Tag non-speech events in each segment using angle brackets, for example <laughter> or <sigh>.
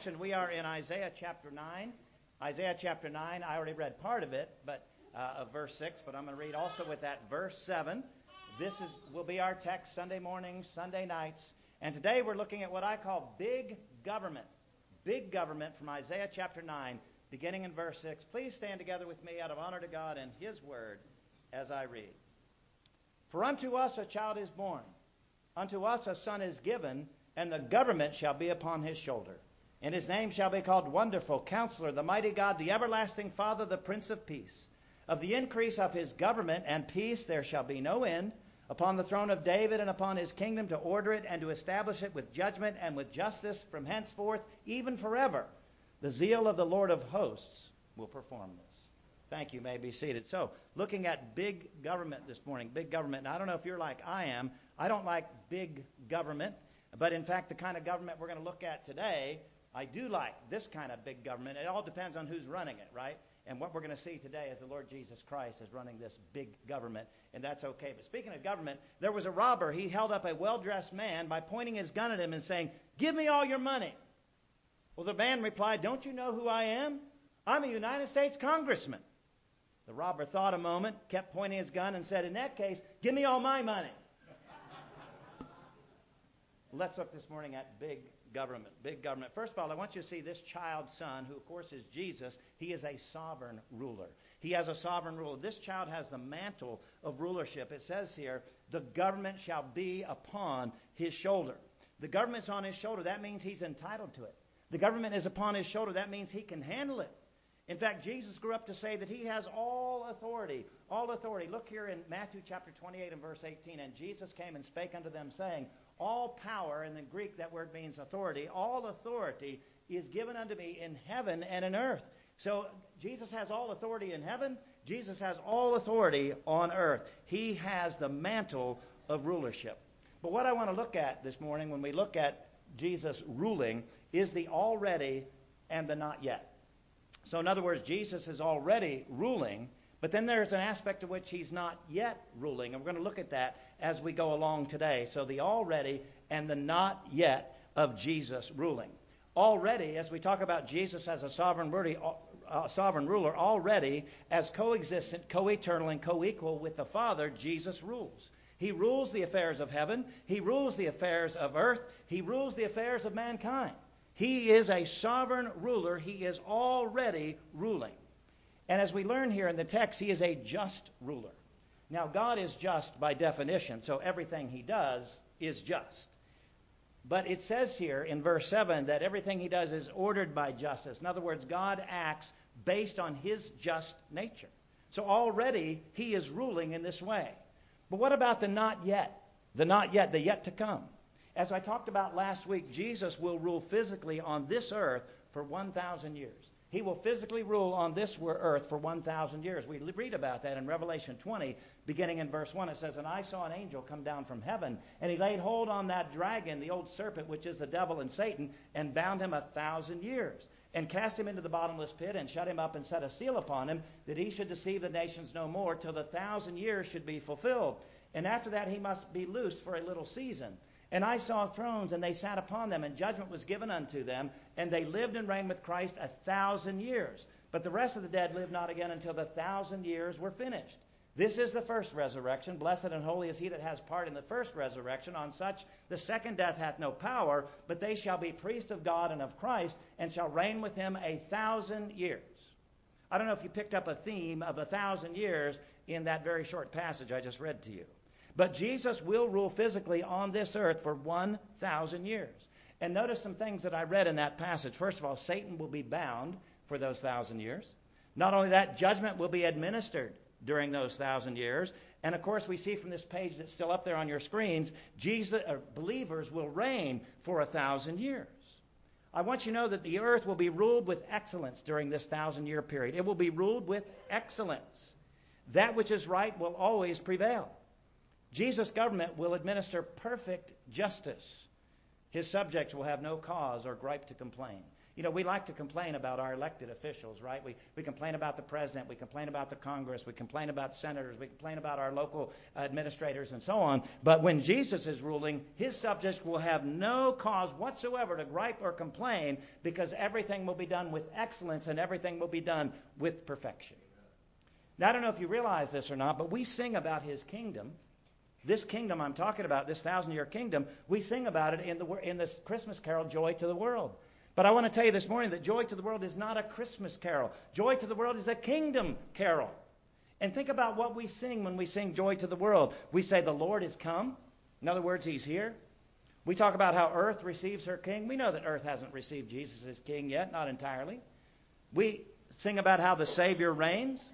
mentioned, we are in Isaiah chapter 9. Isaiah chapter 9, I already read part of it, but uh, of verse 6, but I'm going to read also with that verse 7. This is will be our text Sunday mornings, Sunday nights. And today we're looking at what I call big government. Big government from Isaiah chapter 9, beginning in verse 6. Please stand together with me out of honor to God and his word as I read. For unto us a child is born, unto us a son is given, and the government shall be upon his shoulder. And his name shall be called Wonderful, Counselor, the Mighty God, the Everlasting Father, the Prince of Peace. Of the increase of his government and peace there shall be no end upon the throne of David and upon his kingdom to order it and to establish it with judgment and with justice from henceforth, even forever. The zeal of the Lord of hosts will perform this. Thank you. May be seated. So, looking at big government this morning, big government. I don't know if you're like I am. I don't like big government. But in fact, the kind of government we're going to look at today, I do like this kind of big government. It all depends on who's running it, right? And what we're going to see today is the Lord Jesus Christ is running this big government, and that's okay. But speaking of government, there was a robber. He held up a well dressed man by pointing his gun at him and saying, Give me all your money. Well, the man replied, Don't you know who I am? I'm a United States congressman. The robber thought a moment, kept pointing his gun, and said, In that case, give me all my money. <laughs> Let's look this morning at big government. Big government. First of all, I want you to see this child son, who of course is Jesus. He is a sovereign ruler. He has a sovereign ruler. This child has the mantle of rulership. It says here, the government shall be upon his shoulder. The government's on his shoulder. That means he's entitled to it. The government is upon his shoulder. That means he can handle it. In fact, Jesus grew up to say that he has all authority. All authority. Look here in Matthew chapter 28 and verse 18. And Jesus came and spake unto them, saying, all power, in the Greek that word means authority, all authority is given unto me in heaven and in earth. So Jesus has all authority in heaven. Jesus has all authority on earth. He has the mantle of rulership. But what I want to look at this morning when we look at Jesus ruling is the already and the not yet. So, in other words, Jesus is already ruling, but then there's an aspect of which he's not yet ruling. And we're going to look at that as we go along today. So the already and the not yet of Jesus ruling. Already, as we talk about Jesus as a sovereign ruler, uh, sovereign ruler, already as coexistent, co-eternal, and co-equal with the Father, Jesus rules. He rules the affairs of heaven. He rules the affairs of earth. He rules the affairs of mankind. He is a sovereign ruler. He is already ruling. And as we learn here in the text, he is a just ruler. Now, God is just by definition, so everything he does is just. But it says here in verse 7 that everything he does is ordered by justice. In other words, God acts based on his just nature. So already he is ruling in this way. But what about the not yet? The not yet, the yet to come. As I talked about last week, Jesus will rule physically on this earth for 1,000 years. He will physically rule on this earth for 1,000 years. We read about that in Revelation 20, beginning in verse 1. It says, And I saw an angel come down from heaven, and he laid hold on that dragon, the old serpent, which is the devil and Satan, and bound him a thousand years, and cast him into the bottomless pit, and shut him up, and set a seal upon him, that he should deceive the nations no more, till the thousand years should be fulfilled. And after that he must be loosed for a little season. And I saw thrones, and they sat upon them, and judgment was given unto them, and they lived and reigned with Christ a thousand years. But the rest of the dead lived not again until the thousand years were finished. This is the first resurrection. Blessed and holy is he that has part in the first resurrection. On such the second death hath no power, but they shall be priests of God and of Christ, and shall reign with him a thousand years. I don't know if you picked up a theme of a thousand years in that very short passage I just read to you. But Jesus will rule physically on this earth for 1,000 years. And notice some things that I read in that passage. First of all, Satan will be bound for those thousand years. Not only that, judgment will be administered during those thousand years. And of course, we see from this page that's still up there on your screens, Jesus, uh, believers will reign for a thousand years. I want you to know that the earth will be ruled with excellence during this thousand year period. It will be ruled with excellence. That which is right will always prevail. Jesus' government will administer perfect justice. His subjects will have no cause or gripe to complain. You know, we like to complain about our elected officials, right? We, we complain about the president, we complain about the Congress, we complain about senators, we complain about our local administrators, and so on. But when Jesus is ruling, his subjects will have no cause whatsoever to gripe or complain because everything will be done with excellence and everything will be done with perfection. Now, I don't know if you realize this or not, but we sing about his kingdom. This kingdom I'm talking about, this thousand year kingdom, we sing about it in, the, in this Christmas carol, Joy to the World. But I want to tell you this morning that Joy to the World is not a Christmas carol. Joy to the World is a kingdom carol. And think about what we sing when we sing Joy to the World. We say, The Lord is come. In other words, He's here. We talk about how earth receives her king. We know that earth hasn't received Jesus as king yet, not entirely. We sing about how the Savior reigns.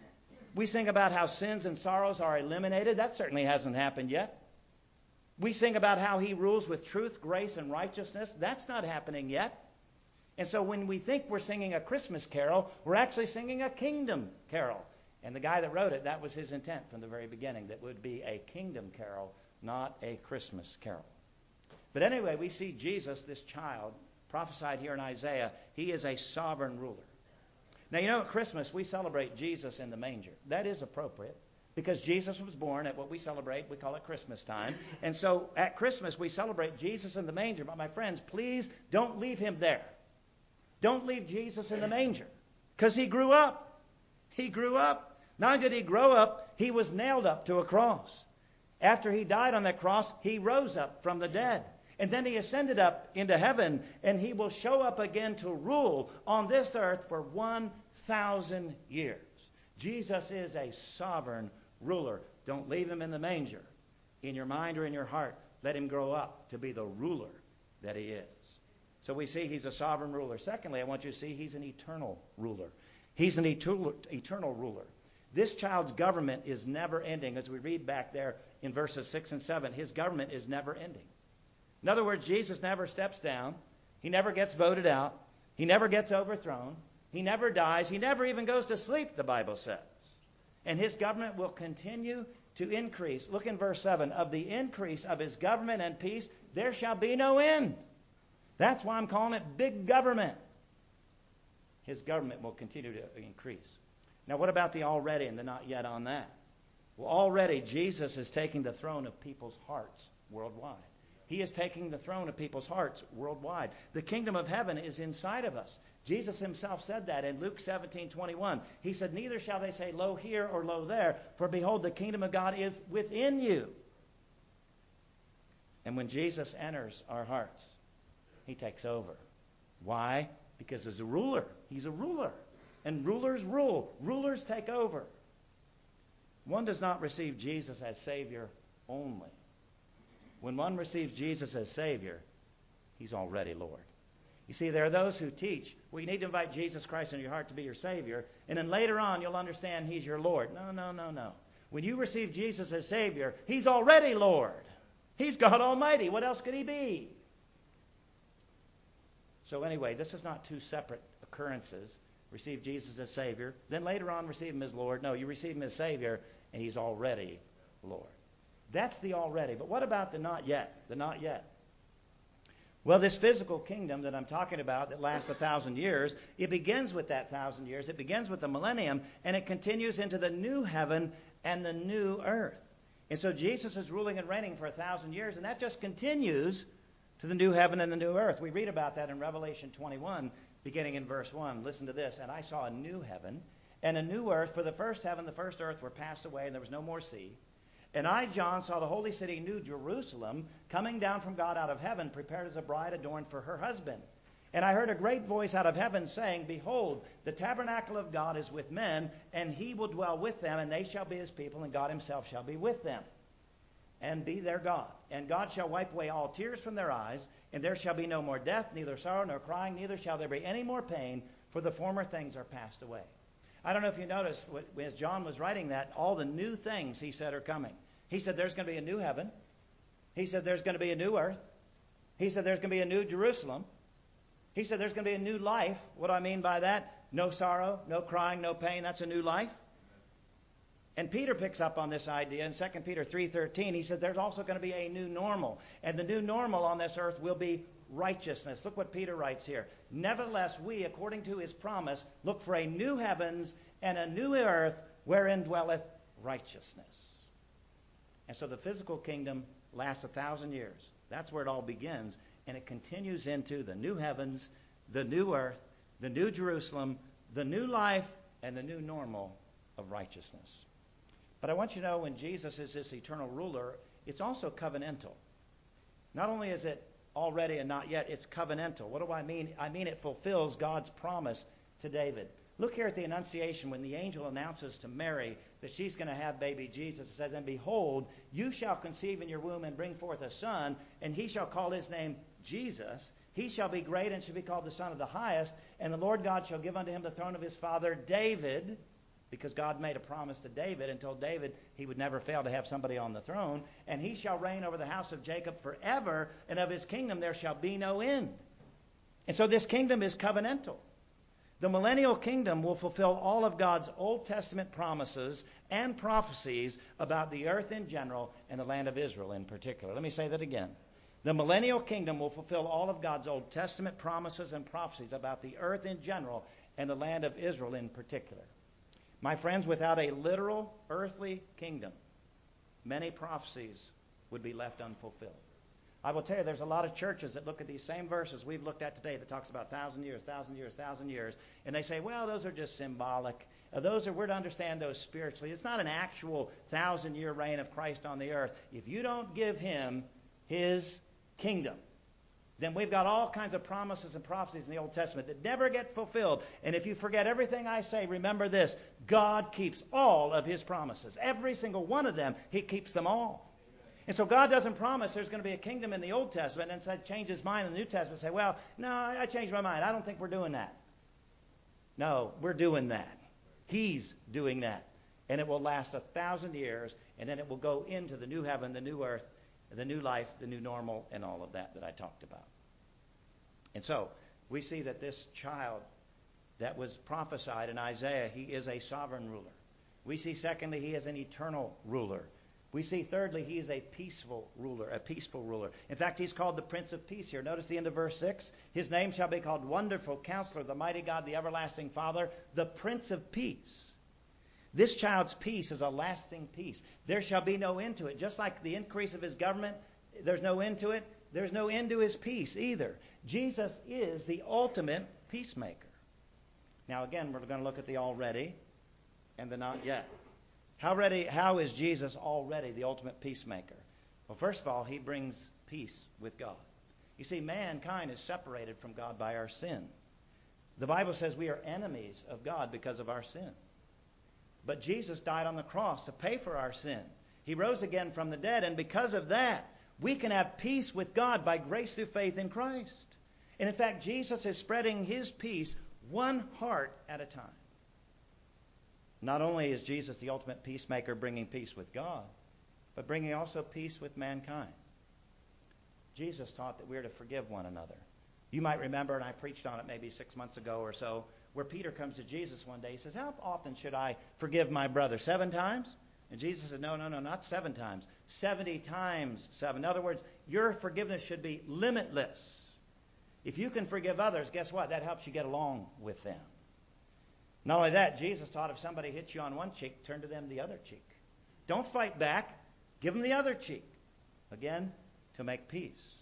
We sing about how sins and sorrows are eliminated. That certainly hasn't happened yet. We sing about how He rules with truth, grace, and righteousness. That's not happening yet. And so when we think we're singing a Christmas carol, we're actually singing a kingdom carol. And the guy that wrote it, that was his intent from the very beginning, that would be a kingdom carol, not a Christmas carol. But anyway, we see Jesus, this child, prophesied here in Isaiah. He is a sovereign ruler. Now, you know, at Christmas, we celebrate Jesus in the manger. That is appropriate because Jesus was born at what we celebrate. We call it Christmas time. And so at Christmas, we celebrate Jesus in the manger. But my friends, please don't leave him there. Don't leave Jesus in the manger because he grew up. He grew up. Not only did he grow up, he was nailed up to a cross. After he died on that cross, he rose up from the dead. And then he ascended up into heaven, and he will show up again to rule on this earth for 1,000 years. Jesus is a sovereign ruler. Don't leave him in the manger. In your mind or in your heart, let him grow up to be the ruler that he is. So we see he's a sovereign ruler. Secondly, I want you to see he's an eternal ruler. He's an eternal, ruler. This child's government is never ending. As we read back there in verses 6 and 7, his government is never ending. In other words, Jesus never steps down. He never gets voted out. He never gets overthrown. He never dies. He never even goes to sleep, the Bible says. And his government will continue to increase. Look in verse 7 Of the increase of his government and peace, there shall be no end. That's why I'm calling it big government. His government will continue to increase. Now, what about the already and the not yet on that? Well, already Jesus is taking the throne of people's hearts worldwide. He is taking the throne of people's hearts worldwide. The kingdom of heaven is inside of us. Jesus himself said that in Luke 17:21. He said, "Neither shall they say, lo here or lo there, for behold, the kingdom of God is within you." And when Jesus enters our hearts, he takes over. Why? Because as a ruler, he's a ruler. And rulers rule. Rulers take over. One does not receive Jesus as Savior only. When one receives Jesus as Savior, he's already Lord. You see, there are those who teach, well, you need to invite Jesus Christ into your heart to be your Savior, and then later on you'll understand He's your Lord. No, no, no, no. When you receive Jesus as Savior, He's already Lord. He's God Almighty. What else could He be? So, anyway, this is not two separate occurrences. Receive Jesus as Savior, then later on receive Him as Lord. No, you receive Him as Savior, and He's already Lord. That's the already. But what about the not yet? The not yet. Well, this physical kingdom that I'm talking about that lasts a thousand years, it begins with that thousand years. It begins with the millennium, and it continues into the new heaven and the new earth. And so Jesus is ruling and reigning for a thousand years, and that just continues to the new heaven and the new earth. We read about that in Revelation 21, beginning in verse 1. Listen to this. And I saw a new heaven and a new earth, for the first heaven, the first earth were passed away, and there was no more sea. And I, John, saw the holy city, New Jerusalem, coming down from God out of heaven, prepared as a bride adorned for her husband. And I heard a great voice out of heaven saying, Behold, the tabernacle of God is with men, and he will dwell with them, and they shall be his people, and God himself shall be with them and be their God. And God shall wipe away all tears from their eyes, and there shall be no more death, neither sorrow nor crying, neither shall there be any more pain, for the former things are passed away. I don't know if you noticed, as John was writing that, all the new things he said are coming. He said there's going to be a new heaven. He said there's going to be a new earth. He said there's going to be a new Jerusalem. He said there's going to be a new life. What do I mean by that? No sorrow, no crying, no pain. That's a new life. And Peter picks up on this idea in 2 Peter 3:13. He says there's also going to be a new normal, and the new normal on this earth will be righteousness. Look what Peter writes here. Nevertheless, we, according to his promise, look for a new heavens and a new earth wherein dwelleth righteousness. And so the physical kingdom lasts a thousand years. That's where it all begins. And it continues into the new heavens, the new earth, the new Jerusalem, the new life, and the new normal of righteousness. But I want you to know when Jesus is this eternal ruler, it's also covenantal. Not only is it already and not yet, it's covenantal. What do I mean? I mean it fulfills God's promise to David. Look here at the Annunciation when the angel announces to Mary that she's going to have baby Jesus. It says, And behold, you shall conceive in your womb and bring forth a son, and he shall call his name Jesus. He shall be great and shall be called the Son of the Highest. And the Lord God shall give unto him the throne of his father David, because God made a promise to David and told David he would never fail to have somebody on the throne. And he shall reign over the house of Jacob forever, and of his kingdom there shall be no end. And so this kingdom is covenantal. The millennial kingdom will fulfill all of God's Old Testament promises and prophecies about the earth in general and the land of Israel in particular. Let me say that again. The millennial kingdom will fulfill all of God's Old Testament promises and prophecies about the earth in general and the land of Israel in particular. My friends, without a literal earthly kingdom, many prophecies would be left unfulfilled. I will tell you, there's a lot of churches that look at these same verses we've looked at today that talks about thousand years, thousand years, thousand years, and they say, well, those are just symbolic. Uh, those are we're to understand those spiritually. It's not an actual thousand year reign of Christ on the earth. If you don't give him his kingdom, then we've got all kinds of promises and prophecies in the Old Testament that never get fulfilled. And if you forget everything I say, remember this God keeps all of his promises. Every single one of them, he keeps them all. And so God doesn't promise there's going to be a kingdom in the Old Testament and then change his mind in the New Testament and say, well, no, I changed my mind. I don't think we're doing that. No, we're doing that. He's doing that. And it will last a thousand years, and then it will go into the new heaven, the new earth, the new life, the new normal, and all of that that I talked about. And so we see that this child that was prophesied in Isaiah, he is a sovereign ruler. We see, secondly, he is an eternal ruler. We see, thirdly, he is a peaceful ruler, a peaceful ruler. In fact, he's called the Prince of Peace here. Notice the end of verse 6. His name shall be called Wonderful Counselor, the Mighty God, the Everlasting Father, the Prince of Peace. This child's peace is a lasting peace. There shall be no end to it. Just like the increase of his government, there's no end to it. There's no end to his peace either. Jesus is the ultimate peacemaker. Now, again, we're going to look at the already and the not yet. How, ready, how is Jesus already the ultimate peacemaker? Well, first of all, he brings peace with God. You see, mankind is separated from God by our sin. The Bible says we are enemies of God because of our sin. But Jesus died on the cross to pay for our sin. He rose again from the dead, and because of that, we can have peace with God by grace through faith in Christ. And in fact, Jesus is spreading his peace one heart at a time. Not only is Jesus the ultimate peacemaker bringing peace with God, but bringing also peace with mankind. Jesus taught that we are to forgive one another. You might remember, and I preached on it maybe six months ago or so, where Peter comes to Jesus one day. He says, How often should I forgive my brother? Seven times? And Jesus said, No, no, no, not seven times. Seventy times seven. In other words, your forgiveness should be limitless. If you can forgive others, guess what? That helps you get along with them. Not only that, Jesus taught if somebody hits you on one cheek, turn to them the other cheek. Don't fight back. Give them the other cheek. Again, to make peace.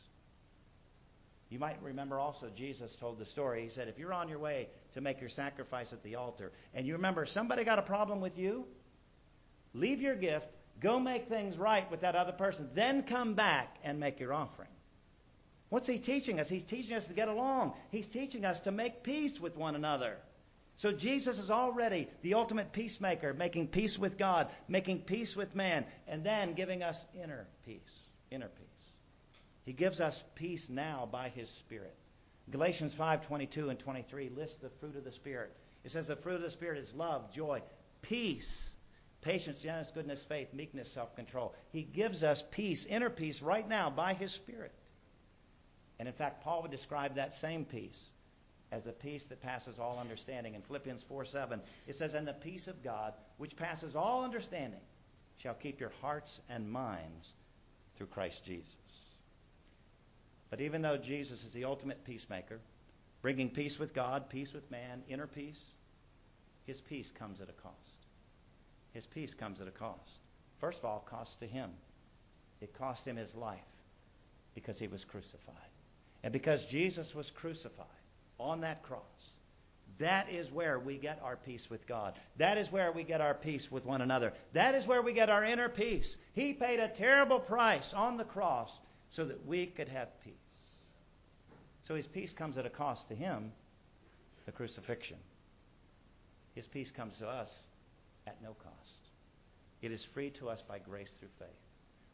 You might remember also Jesus told the story. He said, if you're on your way to make your sacrifice at the altar, and you remember somebody got a problem with you, leave your gift, go make things right with that other person, then come back and make your offering. What's he teaching us? He's teaching us to get along. He's teaching us to make peace with one another. So Jesus is already the ultimate peacemaker, making peace with God, making peace with man, and then giving us inner peace. Inner peace. He gives us peace now by his Spirit. Galatians 5:22 and 23 lists the fruit of the Spirit. It says the fruit of the Spirit is love, joy, peace, patience, gentleness, goodness, faith, meekness, self-control. He gives us peace, inner peace, right now by his Spirit. And in fact, Paul would describe that same peace as the peace that passes all understanding. In Philippians 4 7, it says, And the peace of God, which passes all understanding, shall keep your hearts and minds through Christ Jesus. But even though Jesus is the ultimate peacemaker, bringing peace with God, peace with man, inner peace, his peace comes at a cost. His peace comes at a cost. First of all, cost to him. It cost him his life because he was crucified. And because Jesus was crucified on that cross, that is where we get our peace with God. That is where we get our peace with one another. That is where we get our inner peace. He paid a terrible price on the cross so that we could have peace. So his peace comes at a cost to him, the crucifixion. His peace comes to us at no cost. It is free to us by grace through faith.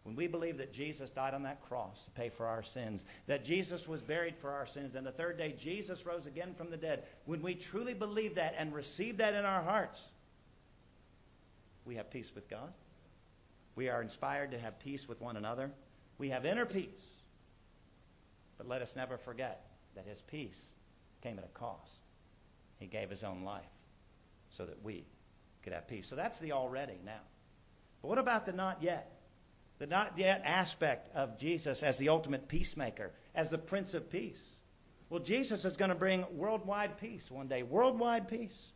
When we believe that Jesus died on that cross to pay for our sins, that Jesus was buried for our sins, and the third day Jesus rose again from the dead, when we truly believe that and receive that in our hearts, we have peace with God. We are inspired to have peace with one another. We have inner peace. But let us never forget that his peace came at a cost. He gave his own life so that we could have peace. So that's the already now. But what about the not yet? The not yet aspect of Jesus as the ultimate peacemaker, as the Prince of Peace. Well, Jesus is going to bring worldwide peace one day. Worldwide peace.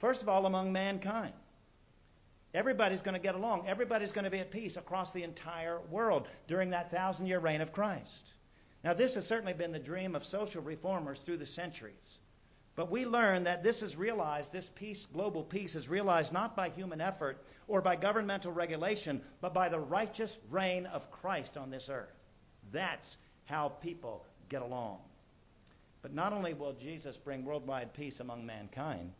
First of all, among mankind. Everybody's going to get along. Everybody's going to be at peace across the entire world during that thousand year reign of Christ. Now, this has certainly been the dream of social reformers through the centuries. But we learn that this is realized, this peace, global peace, is realized not by human effort or by governmental regulation, but by the righteous reign of Christ on this earth. That's how people get along. But not only will Jesus bring worldwide peace among mankind,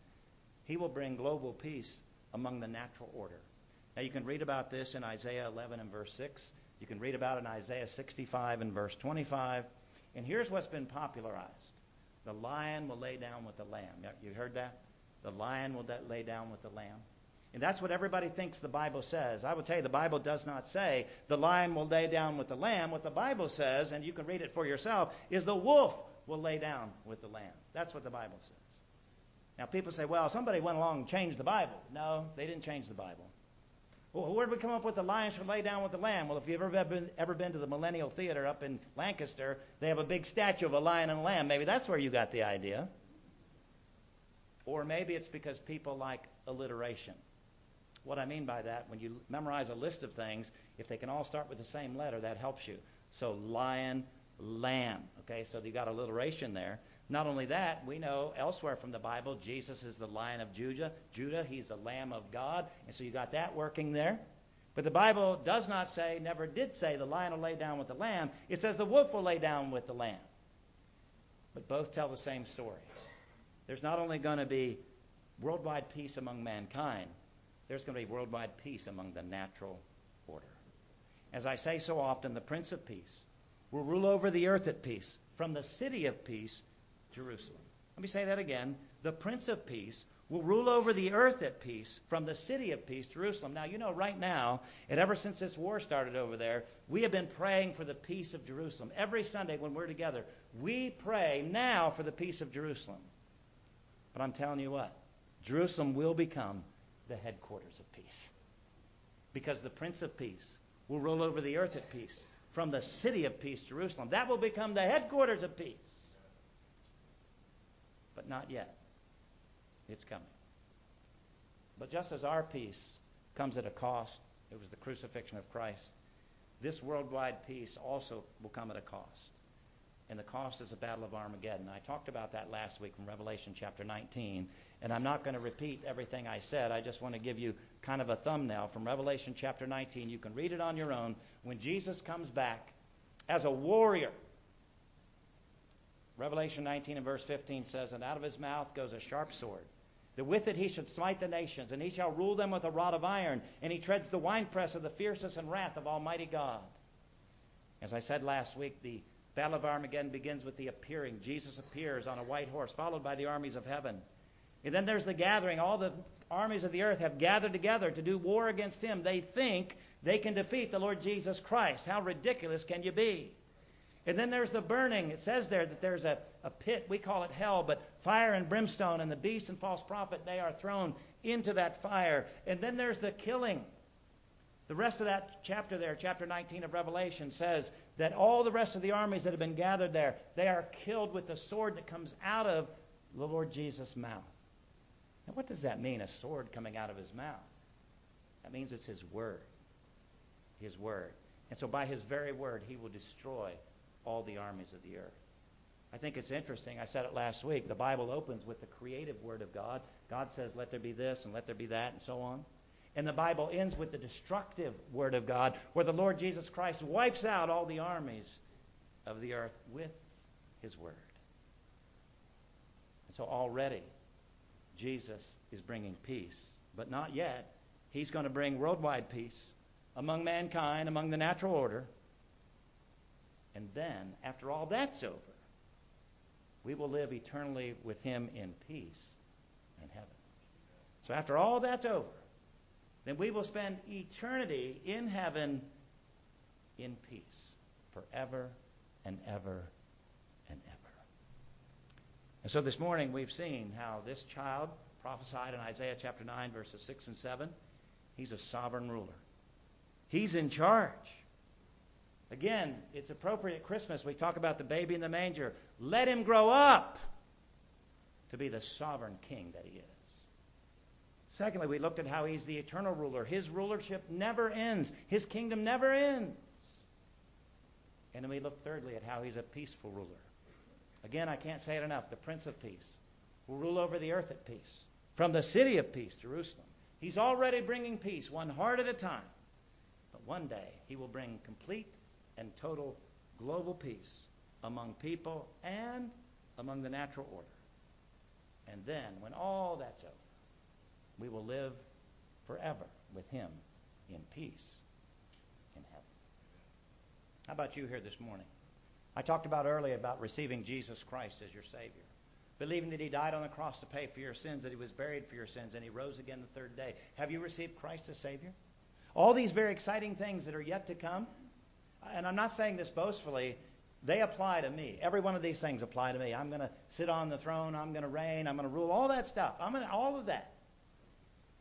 he will bring global peace among the natural order. Now, you can read about this in Isaiah 11 and verse 6. You can read about it in Isaiah 65 and verse 25. And here's what's been popularized the lion will lay down with the lamb. You heard that? The lion will lay down with the lamb. And that's what everybody thinks the Bible says. I will tell you, the Bible does not say the lion will lay down with the lamb. What the Bible says, and you can read it for yourself, is the wolf will lay down with the lamb. That's what the Bible says. Now, people say, well, somebody went along and changed the Bible. No, they didn't change the Bible. Well, where did we come up with the lion should lay down with the lamb? Well, if you've ever been, ever been to the Millennial Theater up in Lancaster, they have a big statue of a lion and a lamb. Maybe that's where you got the idea. Or maybe it's because people like alliteration. What I mean by that, when you memorize a list of things, if they can all start with the same letter, that helps you. So lion, lamb. Okay, so you got alliteration there. Not only that, we know elsewhere from the Bible, Jesus is the lion of Judah. Judah, he's the lamb of God. And so you got that working there. But the Bible does not say, never did say, the lion will lay down with the lamb. It says the wolf will lay down with the lamb. But both tell the same story. There's not only going to be worldwide peace among mankind, there's going to be worldwide peace among the natural order. As I say so often, the Prince of Peace will rule over the earth at peace, from the city of peace Jerusalem. Let me say that again. The Prince of Peace will rule over the earth at peace from the city of peace, Jerusalem. Now, you know, right now, and ever since this war started over there, we have been praying for the peace of Jerusalem. Every Sunday when we're together, we pray now for the peace of Jerusalem. But I'm telling you what, Jerusalem will become the headquarters of peace. Because the Prince of Peace will rule over the earth at peace from the city of peace, Jerusalem. That will become the headquarters of peace but not yet. It's coming. But just as our peace comes at a cost, it was the crucifixion of Christ, this worldwide peace also will come at a cost. And the cost is the battle of Armageddon. I talked about that last week from Revelation chapter 19. And I'm not going to repeat everything I said. I just want to give you kind of a thumbnail from Revelation chapter 19. You can read it on your own. When Jesus comes back as a warrior, Revelation 19 and verse 15 says, And out of his mouth goes a sharp sword, that with it he should smite the nations, and he shall rule them with a rod of iron, and he treads the winepress of the fierceness and wrath of Almighty God. As I said last week, the Battle of Armageddon begins with the appearing. Jesus appears on a white horse, followed by the armies of heaven. And then there's the gathering. All the armies of the earth have gathered together to do war against him. They think they can defeat the Lord Jesus Christ. How ridiculous can you be? And then there's the burning. It says there that there's a, a pit. We call it hell, but fire and brimstone, and the beast and false prophet, they are thrown into that fire. And then there's the killing. The rest of that chapter there, chapter 19 of Revelation, says that all the rest of the armies that have been gathered there, they are killed with the sword that comes out of the Lord Jesus' mouth. Now, what does that mean, a sword coming out of his mouth? That means it's his word. His word. And so, by his very word, he will destroy all the armies of the earth. I think it's interesting. I said it last week. The Bible opens with the creative word of God. God says, let there be this and let there be that and so on. And the Bible ends with the destructive word of God, where the Lord Jesus Christ wipes out all the armies of the earth with his word. And so already, Jesus is bringing peace, but not yet. He's going to bring worldwide peace among mankind, among the natural order. And then, after all that's over, we will live eternally with him in peace in heaven. So after all that's over, then we will spend eternity in heaven in peace forever and ever and ever. And so this morning we've seen how this child prophesied in Isaiah chapter 9, verses 6 and 7, he's a sovereign ruler. He's in charge. Again, it's appropriate at Christmas. We talk about the baby in the manger. Let him grow up to be the sovereign king that he is. Secondly, we looked at how he's the eternal ruler. His rulership never ends, his kingdom never ends. And then we looked thirdly at how he's a peaceful ruler. Again, I can't say it enough. The Prince of Peace will rule over the earth at peace. From the city of peace, Jerusalem. He's already bringing peace, one heart at a time. But one day, he will bring complete and total global peace among people and among the natural order. And then, when all that's over, we will live forever with him in peace in heaven. How about you here this morning? I talked about earlier about receiving Jesus Christ as your Savior, believing that He died on the cross to pay for your sins, that He was buried for your sins, and He rose again the third day. Have you received Christ as Savior? All these very exciting things that are yet to come, and I'm not saying this boastfully, they apply to me. Every one of these things apply to me. I'm going to sit on the throne. I'm going to reign. I'm going to rule. All that stuff. I'm going to, all of that.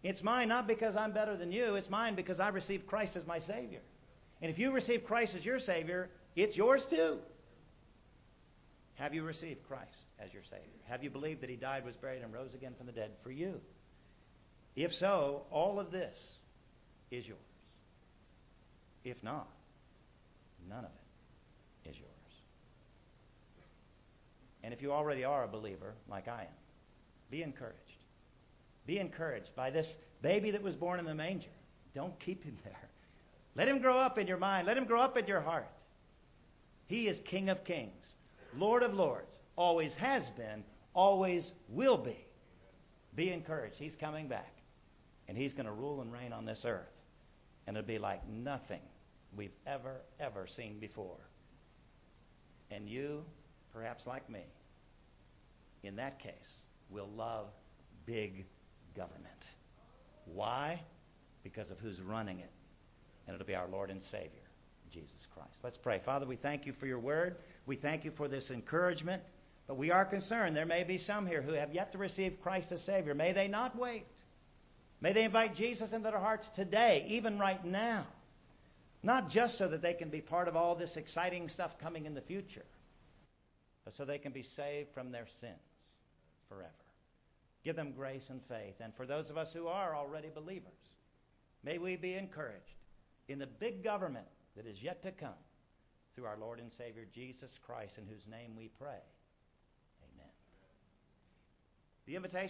It's mine not because I'm better than you. It's mine because I received Christ as my Savior. And if you receive Christ as your Savior, it's yours too. Have you received Christ as your Savior? Have you believed that He died, was buried, and rose again from the dead for you? If so, all of this is yours. If not, none of it is yours. And if you already are a believer, like I am, be encouraged. Be encouraged by this baby that was born in the manger. Don't keep him there. Let him grow up in your mind. Let him grow up in your heart. He is King of kings, Lord of lords, always has been, always will be. Be encouraged. He's coming back. And he's going to rule and reign on this earth. And it'll be like nothing we've ever, ever seen before. And you, perhaps like me, in that case, will love big government. Why? Because of who's running it. And it'll be our Lord and Savior, Jesus Christ. Let's pray. Father, we thank you for your word. We thank you for this encouragement. But we are concerned there may be some here who have yet to receive Christ as Savior. May they not wait. May they invite Jesus into their hearts today, even right now. Not just so that they can be part of all this exciting stuff coming in the future, but so they can be saved from their sins forever. Give them grace and faith. And for those of us who are already believers, may we be encouraged in the big government that is yet to come through our Lord and Savior Jesus Christ, in whose name we pray. Amen. The invitation